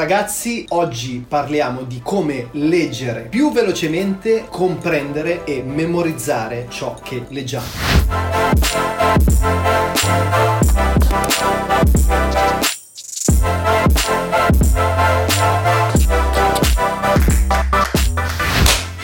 ragazzi, oggi parliamo di come leggere più velocemente, comprendere e memorizzare ciò che leggiamo.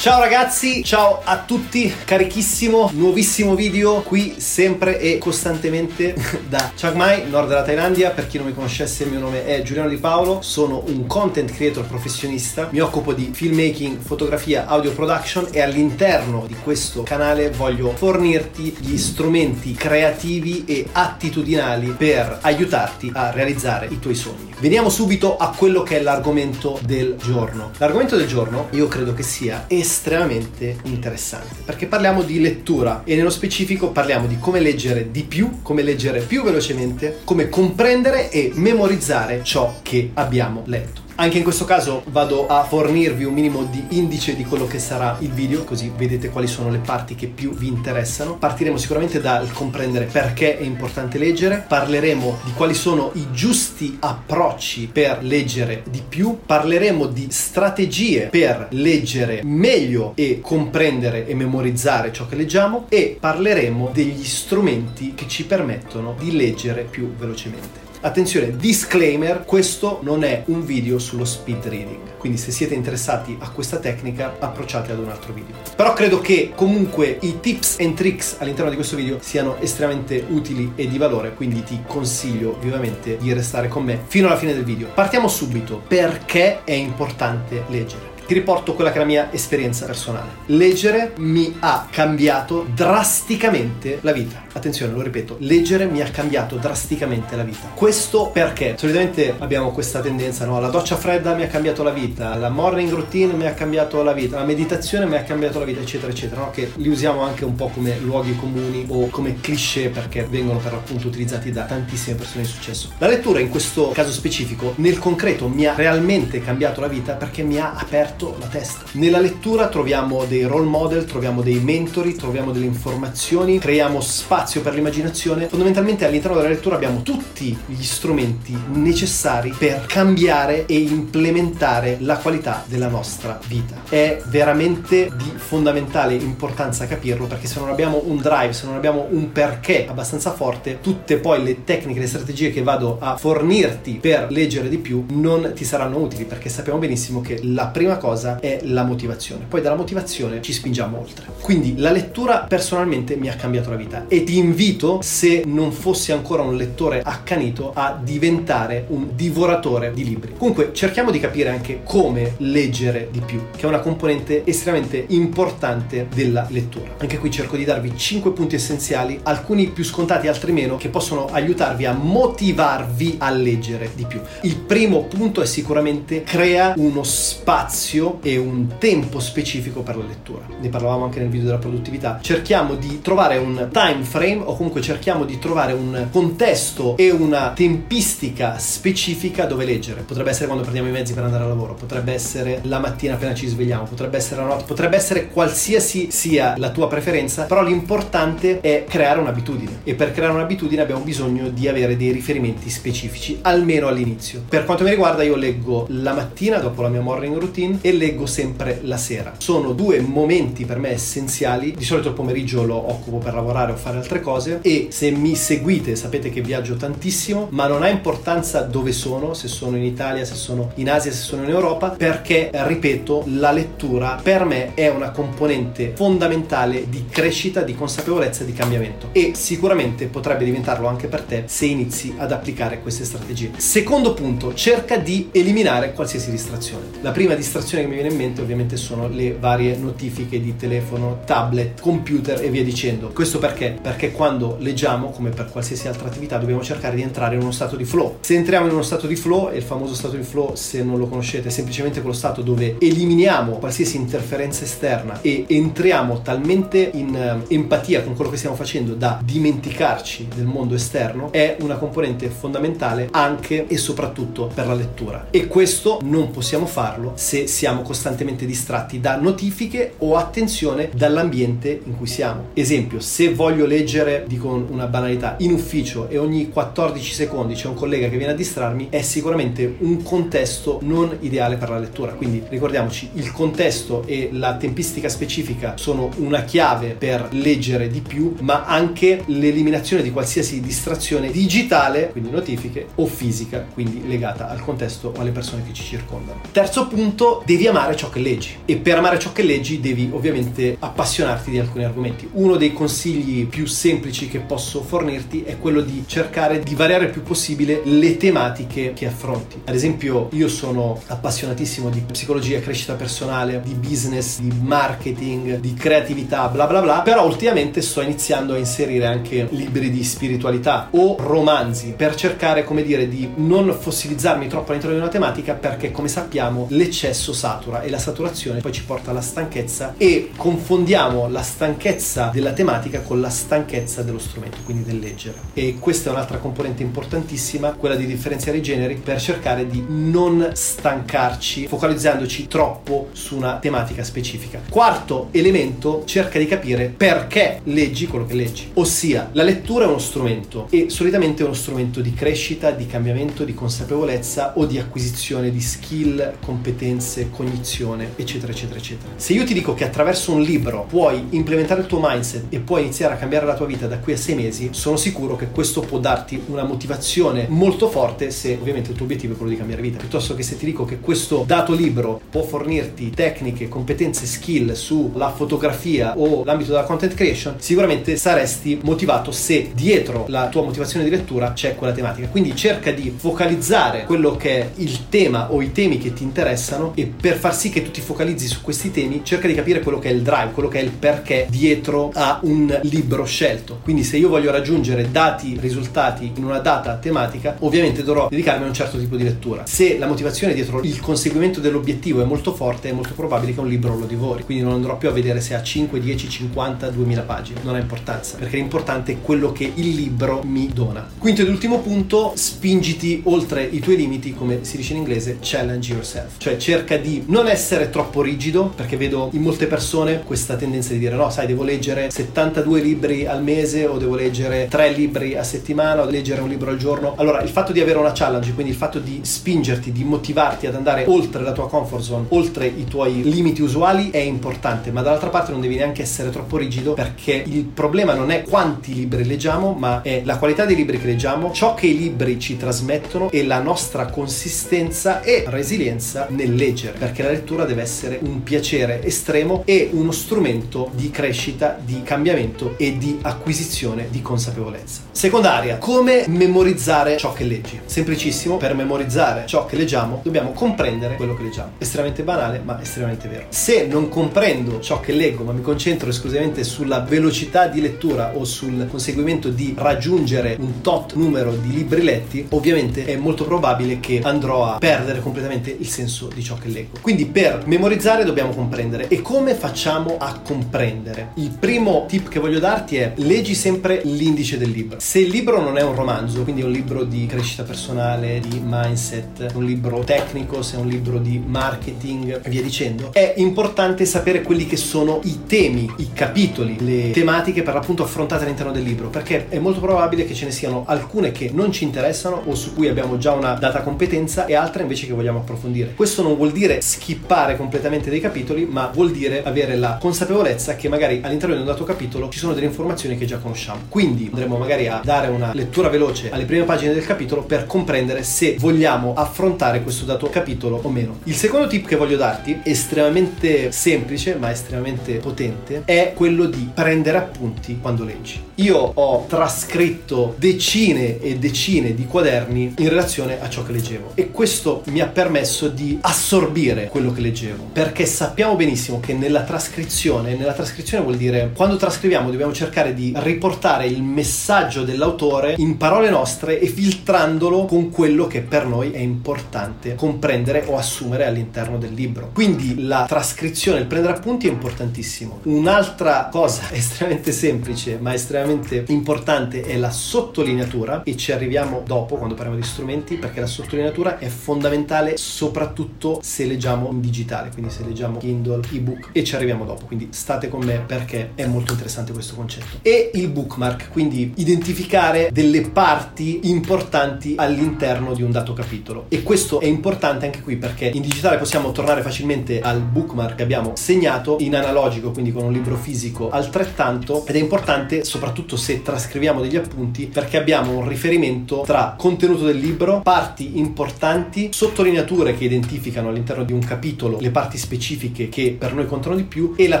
Ciao ragazzi, ciao a tutti, carichissimo, nuovissimo video qui sempre e costantemente da Chiang Mai, nord della Thailandia. Per chi non mi conoscesse il mio nome è Giuliano Di Paolo, sono un content creator professionista, mi occupo di filmmaking, fotografia, audio production e all'interno di questo canale voglio fornirti gli strumenti creativi e attitudinali per aiutarti a realizzare i tuoi sogni. Veniamo subito a quello che è l'argomento del giorno. L'argomento del giorno io credo che sia estremamente estremamente interessante perché parliamo di lettura e nello specifico parliamo di come leggere di più, come leggere più velocemente, come comprendere e memorizzare ciò che abbiamo letto. Anche in questo caso vado a fornirvi un minimo di indice di quello che sarà il video, così vedete quali sono le parti che più vi interessano. Partiremo sicuramente dal comprendere perché è importante leggere, parleremo di quali sono i giusti approcci per leggere di più, parleremo di strategie per leggere meglio e comprendere e memorizzare ciò che leggiamo e parleremo degli strumenti che ci permettono di leggere più velocemente. Attenzione, disclaimer, questo non è un video sullo speed reading, quindi se siete interessati a questa tecnica approcciate ad un altro video. Però credo che comunque i tips and tricks all'interno di questo video siano estremamente utili e di valore, quindi ti consiglio vivamente di restare con me fino alla fine del video. Partiamo subito, perché è importante leggere? Ti riporto quella che è la mia esperienza personale. Leggere mi ha cambiato drasticamente la vita. Attenzione, lo ripeto, leggere mi ha cambiato drasticamente la vita. Questo perché solitamente abbiamo questa tendenza, no? La doccia fredda mi ha cambiato la vita, la morning routine mi ha cambiato la vita, la meditazione mi ha cambiato la vita, eccetera, eccetera, no? Che li usiamo anche un po' come luoghi comuni o come cliché perché vengono per l'appunto utilizzati da tantissime persone di successo. La lettura in questo caso specifico, nel concreto, mi ha realmente cambiato la vita perché mi ha aperto aperto la testa. Nella lettura troviamo dei role model, troviamo dei mentori, troviamo delle informazioni, creiamo spazio per l'immaginazione. Fondamentalmente all'interno della lettura abbiamo tutti gli strumenti necessari per cambiare e implementare la qualità della nostra vita. È veramente di fondamentale importanza capirlo perché se non abbiamo un drive, se non abbiamo un perché abbastanza forte, tutte poi le tecniche, le strategie che vado a fornirti per leggere di più non ti saranno utili perché sappiamo benissimo che la prima cosa cosa è la motivazione. Poi dalla motivazione ci spingiamo oltre. Quindi la lettura personalmente mi ha cambiato la vita e ti invito, se non fossi ancora un lettore accanito, a diventare un divoratore di libri. Comunque cerchiamo di capire anche come leggere di più, che è una componente estremamente importante della lettura. Anche qui cerco di darvi 5 punti essenziali, alcuni più scontati, altri meno, che possono aiutarvi a motivarvi a leggere di più. Il primo punto è sicuramente crea uno spazio spazio e un tempo specifico per la lettura. Ne parlavamo anche nel video della produttività. Cerchiamo di trovare un time frame o comunque cerchiamo di trovare un contesto e una tempistica specifica dove leggere. Potrebbe essere quando prendiamo i mezzi per andare al lavoro, potrebbe essere la mattina appena ci svegliamo, potrebbe essere la notte, potrebbe essere qualsiasi sia la tua preferenza, però l'importante è creare un'abitudine e per creare un'abitudine abbiamo bisogno di avere dei riferimenti specifici, almeno all'inizio. Per quanto mi riguarda io leggo la mattina dopo la mia morning routine e leggo sempre la sera. Sono due momenti per me essenziali. Di solito il pomeriggio lo occupo per lavorare o fare altre cose e se mi seguite sapete che viaggio tantissimo, ma non ha importanza dove sono, se sono in Italia, se sono in Asia, se sono in Europa, perché ripeto, la lettura per me è una componente fondamentale di crescita, di consapevolezza e di cambiamento e sicuramente potrebbe diventarlo anche per te se inizi ad applicare queste strategie. Secondo punto, cerca di eliminare qualsiasi distrazione. La prima distrazione distrazioni che mi viene in mente ovviamente sono le varie notifiche di telefono, tablet, computer e via dicendo. Questo perché? Perché quando leggiamo, come per qualsiasi altra attività, dobbiamo cercare di entrare in uno stato di flow. Se entriamo in uno stato di flow, e il famoso stato di flow, se non lo conoscete, è semplicemente quello stato dove eliminiamo qualsiasi interferenza esterna e entriamo talmente in uh, empatia con quello che stiamo facendo da dimenticarci del mondo esterno, è una componente fondamentale anche e soprattutto per la lettura. E questo non possiamo farlo se si siamo costantemente distratti da notifiche o attenzione dall'ambiente in cui siamo. Esempio, se voglio leggere, dico una banalità, in ufficio e ogni 14 secondi c'è un collega che viene a distrarmi, è sicuramente un contesto non ideale per la lettura. Quindi ricordiamoci, il contesto e la tempistica specifica sono una chiave per leggere di più, ma anche l'eliminazione di qualsiasi distrazione digitale, quindi notifiche, o fisica, quindi legata al contesto o alle persone che ci circondano. Terzo punto, devi amare ciò che leggi e per amare ciò che leggi devi ovviamente appassionarti di alcuni argomenti. Uno dei consigli più semplici che posso fornirti è quello di cercare di variare il più possibile le tematiche che affronti. Ad esempio, io sono appassionatissimo di psicologia crescita personale, di business, di marketing, di creatività, bla bla bla, però ultimamente sto iniziando a inserire anche libri di spiritualità o romanzi per cercare, come dire, di non fossilizzarmi troppo all'interno di una tematica perché come sappiamo l'eccesso satura e la saturazione poi ci porta alla stanchezza e confondiamo la stanchezza della tematica con la stanchezza dello strumento, quindi del leggere. E questa è un'altra componente importantissima, quella di differenziare i generi per cercare di non stancarci focalizzandoci troppo su una tematica specifica. Quarto elemento, cerca di capire perché leggi quello che leggi, ossia la lettura è uno strumento e solitamente è uno strumento di crescita, di cambiamento, di consapevolezza o di acquisizione di skill, competenze, cognizione, eccetera, eccetera, eccetera. Se io ti dico che attraverso un libro puoi implementare il tuo mindset e puoi iniziare a cambiare la tua vita da qui a sei mesi, sono sicuro che questo può darti una motivazione molto forte se ovviamente il tuo obiettivo è quello di cambiare vita. Piuttosto che se ti dico che questo dato libro può fornirti tecniche, competenze, skill sulla fotografia o l'ambito della content creation, sicuramente saresti motivato se dietro la tua motivazione di lettura c'è quella tematica. Quindi cerca di focalizzare quello che è il tema o i temi che ti interessano e per far sì che tu ti focalizzi su questi temi, cerca di capire quello che è il drive, quello che è il perché dietro a un libro scelto. Quindi se io voglio raggiungere dati, risultati in una data tematica, ovviamente dovrò dedicarmi a un certo tipo di lettura. Se la motivazione dietro il conseguimento dell'obiettivo è molto forte, è molto probabile che un libro lo divori. Quindi non andrò più a vedere se ha 5, 10, 50, 2000 pagine. Non ha importanza, perché l'importante è quello che il libro mi dona. Quinto ed ultimo punto, spingiti oltre i tuoi limiti, come si dice in inglese, challenge yourself. Cioè cerca di non essere troppo rigido, perché vedo in molte persone questa tendenza di dire no, sai, devo leggere 72 libri al mese o devo leggere 3 libri a settimana o leggere un libro al giorno. Allora, il fatto di avere una challenge, quindi il fatto di spingerti, di motivarti ad andare oltre la tua comfort zone, oltre i tuoi limiti usuali è importante, ma dall'altra parte non devi neanche essere troppo rigido perché il problema non è quanti libri leggiamo, ma è la qualità dei libri che leggiamo, ciò che i libri ci trasmettono e la nostra consistenza e resilienza nel leggere, perché la lettura deve essere un piacere estremo e uno strumento di crescita, di cambiamento e di acquisizione di consapevolezza. Seconda area, come memorizzare ciò che leggi. Semplicissimo, per memorizzare ciò che leggiamo dobbiamo comprendere quello che leggiamo. Estremamente banale, ma estremamente vero. Se non comprendo ciò che leggo, ma mi concentro esclusivamente sulla velocità di lettura o sul conseguimento di raggiungere un tot numero di libri letti, ovviamente è molto probabile che andrò a perdere completamente il senso di ciò che leggo. Quindi per memorizzare dobbiamo comprendere. E come facciamo a comprendere? Il primo tip che voglio darti è leggi sempre l'indice del libro. Se il libro non è un romanzo, quindi è un libro di crescita personale, di mindset, un libro tecnico, se è un libro di marketing e via dicendo, è importante sapere quelli che sono i temi, i capitoli, le tematiche per l'appunto affrontate all'interno del libro, perché è molto probabile che ce ne siano alcune che non ci interessano o su cui abbiamo già una data competenza e altre invece che vogliamo approfondire. Questo non vuol dire skippare completamente dei capitoli, ma vuol dire avere la consapevolezza che magari all'interno di un dato capitolo ci sono delle informazioni che già conosciamo. Quindi andremo magari a dare una lettura veloce alle prime pagine del capitolo per comprendere se vogliamo affrontare questo dato capitolo o meno. Il secondo tip che voglio darti, estremamente semplice ma estremamente potente, è quello di prendere appunti quando leggi. Io ho trascritto decine e decine di quaderni in relazione a ciò che leggevo e questo mi ha permesso di assorbire quello che leggevo perché sappiamo benissimo che nella trascrizione, nella trascrizione vuol dire quando trascriviamo dobbiamo cercare di riportare il messaggio dell'autore in parole nostre e filtrandolo con quello che per noi è importante comprendere o assumere all'interno del libro. Quindi la trascrizione, il prendere appunti è importantissimo. Un'altra cosa estremamente semplice ma estremamente importante è la sottolineatura e ci arriviamo dopo quando parliamo di strumenti perché la sottolineatura è fondamentale soprattutto se leggiamo in digitale, quindi se leggiamo Kindle, ebook e ci arriviamo dopo, quindi state con me perché è molto interessante questo concetto. E il bookmark, quindi identificare delle parti importanti all'interno di un dato capitolo. E questo è importante anche qui perché in digitale possiamo tornare facilmente al bookmark che abbiamo segnato, in analogico, quindi con un libro fisico altrettanto, ed è importante soprattutto se trascriviamo degli appunti perché abbiamo un riferimento tra contenuto del libro, parti importanti, sottolineature che identificano all'interno di un capitolo le parti specifiche che per noi contano di più e la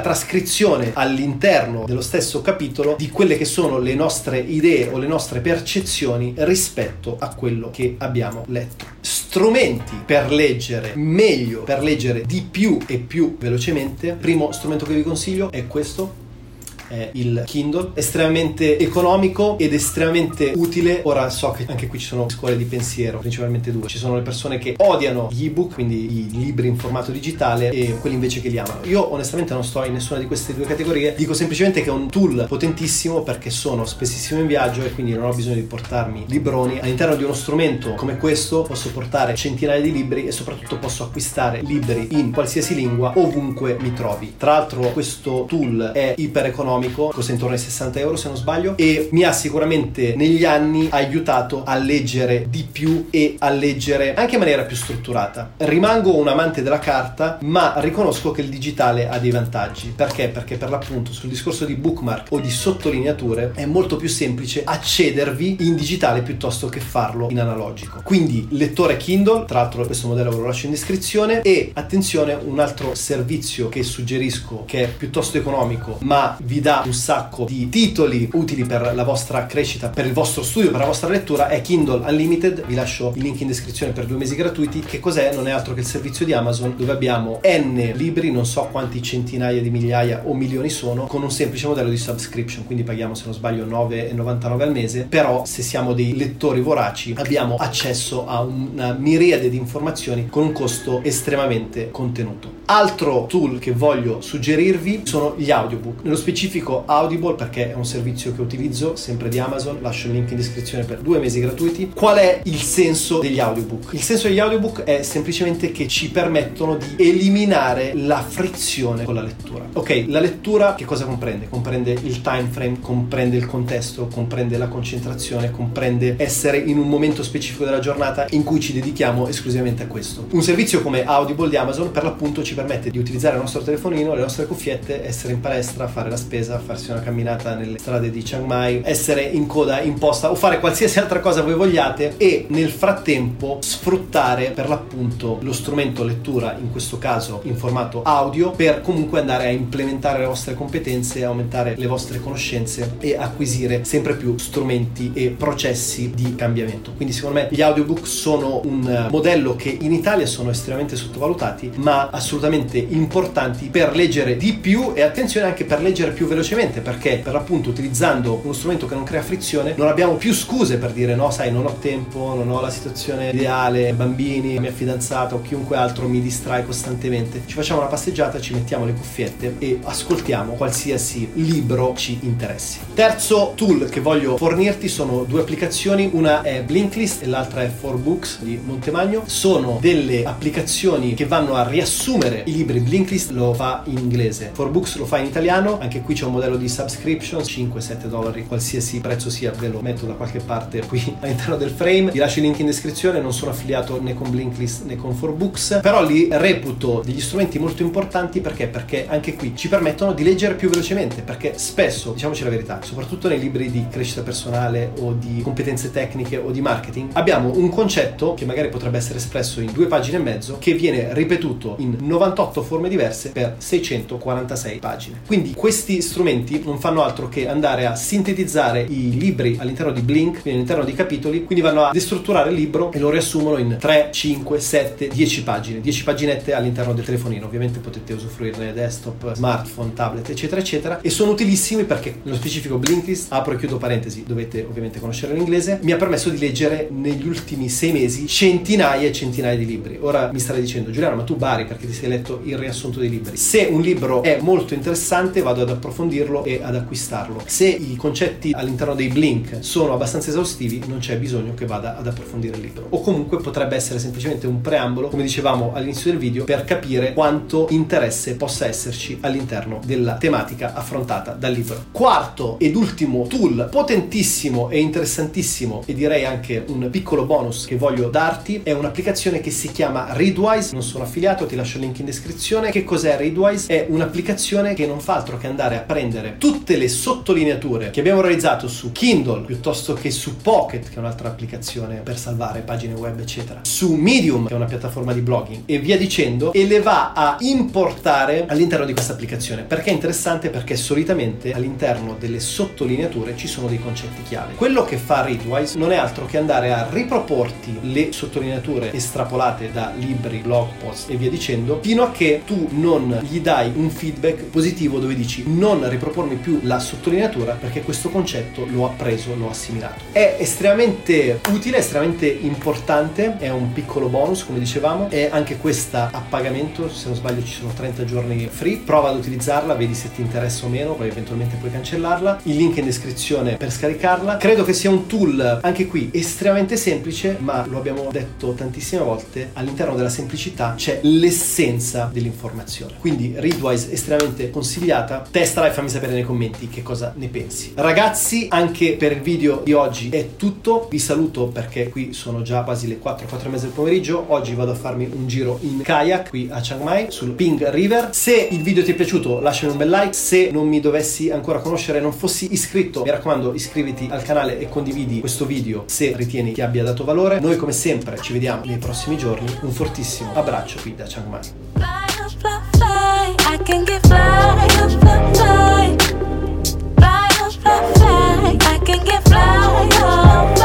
trascrizione all'interno dello stesso capitolo di quelle che sono le nostre idee o le nostre percezioni rispetto a quello che abbiamo letto. Strumenti per leggere meglio, per leggere di più e più velocemente. Primo strumento che vi consiglio è questo è il Kindle, estremamente economico ed estremamente utile. Ora so che anche qui ci sono scuole di pensiero, principalmente due. Ci sono le persone che odiano gli ebook, quindi i libri in formato digitale, e quelli invece che li amano. Io onestamente non sto in nessuna di queste due categorie, dico semplicemente che è un tool potentissimo perché sono spessissimo in viaggio e quindi non ho bisogno di portarmi libroni. All'interno di uno strumento come questo posso portare centinaia di libri e soprattutto posso acquistare libri in qualsiasi lingua ovunque mi trovi. Tra l'altro questo tool è iper economico economico, costa intorno ai 60 euro se non sbaglio, e mi ha sicuramente negli anni aiutato a leggere di più e a leggere anche in maniera più strutturata. Rimango un amante della carta, ma riconosco che il digitale ha dei vantaggi. Perché? Perché per l'appunto sul discorso di bookmark o di sottolineature è molto più semplice accedervi in digitale piuttosto che farlo in analogico. Quindi lettore Kindle, tra l'altro questo modello ve lo lascio in descrizione e attenzione un altro servizio che suggerisco che è piuttosto economico ma vi dà dà un sacco di titoli utili per la vostra crescita, per il vostro studio, per la vostra lettura, è Kindle Unlimited. Vi lascio il link in descrizione per due mesi gratuiti. Che cos'è? Non è altro che il servizio di Amazon dove abbiamo N libri, non so quanti centinaia di migliaia o milioni sono, con un semplice modello di subscription. Quindi paghiamo, se non sbaglio, 9,99 al mese. Però se siamo dei lettori voraci abbiamo accesso a una miriade di informazioni con un costo estremamente contenuto. Altro tool che voglio suggerirvi sono gli audiobook. Nello specifico specifico Audible perché è un servizio che utilizzo sempre di Amazon, lascio il link in descrizione per due mesi gratuiti. Qual è il senso degli audiobook? Il senso degli audiobook è semplicemente che ci permettono di eliminare la frizione con la lettura. Ok, la lettura che cosa comprende? Comprende il time frame, comprende il contesto, comprende la concentrazione, comprende essere in un momento specifico della giornata in cui ci dedichiamo esclusivamente a questo. Un servizio come Audible di Amazon per l'appunto ci permette di utilizzare il nostro telefonino, le nostre cuffiette, essere in palestra, fare la spesa spesa, farsi una camminata nelle strade di Chiang Mai, essere in coda in posta o fare qualsiasi altra cosa voi vogliate e nel frattempo sfruttare per l'appunto lo strumento lettura, in questo caso in formato audio, per comunque andare a implementare le vostre competenze, aumentare le vostre conoscenze e acquisire sempre più strumenti e processi di cambiamento. Quindi secondo me gli audiobook sono un modello che in Italia sono estremamente sottovalutati, ma assolutamente importanti per leggere di più e attenzione anche per leggere più velocemente perché per l'appunto utilizzando uno strumento che non crea frizione non abbiamo più scuse per dire no sai non ho tempo, non ho la situazione ideale, bambini, mia fidanzata o chiunque altro mi distrae costantemente. Ci facciamo una passeggiata, ci mettiamo le cuffiette e ascoltiamo qualsiasi libro ci interessi. Terzo tool che voglio fornirti sono due applicazioni, una è Blinklist e l'altra è 4Books di Montemagno. Sono delle applicazioni che vanno a riassumere i libri. Blinklist lo fa in inglese, 4Books lo fa in italiano, anche qui c'è un modello di subscription 5-7 dollari qualsiasi prezzo sia ve lo metto da qualche parte qui all'interno del frame. Vi lascio il link in descrizione non sono affiliato né con Blinklist né con 4Books però li reputo degli strumenti molto importanti perché? Perché anche qui ci permettono di leggere più velocemente perché spesso diciamoci la verità soprattutto nei libri di crescita personale o di competenze tecniche o di marketing abbiamo un concetto che magari potrebbe essere espresso in due pagine e mezzo che viene ripetuto in 98 forme diverse per 646 pagine. Quindi questi strumenti non fanno altro che andare a sintetizzare i libri all'interno di Blink, all'interno di capitoli, quindi vanno a destrutturare il libro e lo riassumono in 3, 5, 7, 10 pagine, 10 paginette all'interno del telefonino. Ovviamente potete usufruirne desktop, smartphone, tablet, eccetera, eccetera. E sono utilissimi perché nello specifico Blinkist, apro e chiudo parentesi, dovete ovviamente conoscere l'inglese, mi ha permesso di leggere negli ultimi sei mesi centinaia e centinaia di libri. Ora mi starei dicendo, Giuliano, ma tu bari perché ti sei letto il riassunto dei libri. Se un libro è molto interessante, vado ad approfondire approfondirlo e ad acquistarlo. Se i concetti all'interno dei blink sono abbastanza esaustivi, non c'è bisogno che vada ad approfondire il libro. O comunque potrebbe essere semplicemente un preambolo, come dicevamo all'inizio del video, per capire quanto interesse possa esserci all'interno della tematica affrontata dal libro. Quarto ed ultimo tool potentissimo e interessantissimo e direi anche un piccolo bonus che voglio darti è un'applicazione che si chiama Readwise, non sono affiliato, ti lascio il link in descrizione. Che cos'è Readwise? È un'applicazione che non fa altro che andare a prendere tutte le sottolineature che abbiamo realizzato su Kindle piuttosto che su Pocket, che è un'altra applicazione per salvare pagine web, eccetera, su Medium, che è una piattaforma di blogging e via dicendo, e le va a importare all'interno di questa applicazione. Perché è interessante? Perché solitamente all'interno delle sottolineature ci sono dei concetti chiave. Quello che fa Readwise non è altro che andare a riproporti le sottolineature estrapolate da libri, blog, post e via dicendo, fino a che tu non gli dai un feedback positivo dove dici non ripropormi più la sottolineatura perché questo concetto l'ho appreso, l'ho assimilato. È estremamente utile, estremamente importante, è un piccolo bonus come dicevamo, è anche questa a pagamento, se non sbaglio ci sono 30 giorni free, prova ad utilizzarla, vedi se ti interessa o meno, poi eventualmente puoi cancellarla, il link in descrizione per scaricarla. Credo che sia un tool anche qui estremamente semplice, ma lo abbiamo detto tantissime volte, all'interno della semplicità c'è l'essenza dell'informazione. Quindi Readwise estremamente consigliata, testala e fammi sapere nei commenti che cosa ne pensi. Ragazzi, anche per il video di oggi è tutto, vi saluto perché qui sono già quasi le 4, 4 e mezza del pomeriggio, oggi vado a farmi un giro in kayak qui a Chiang Mai sul Ping River. Se il video ti è piaciuto lasciami un bel like, se non mi dovessi ancora conoscere non fossi iscritto, mi raccomando iscriviti al canale e condividi questo video se ritieni che abbia dato valore. Noi come sempre ci vediamo nei prossimi giorni, un fortissimo abbraccio qui da Chiang Mai. can get fly up, up, fly. Fly up, up, fly. I can get fly up.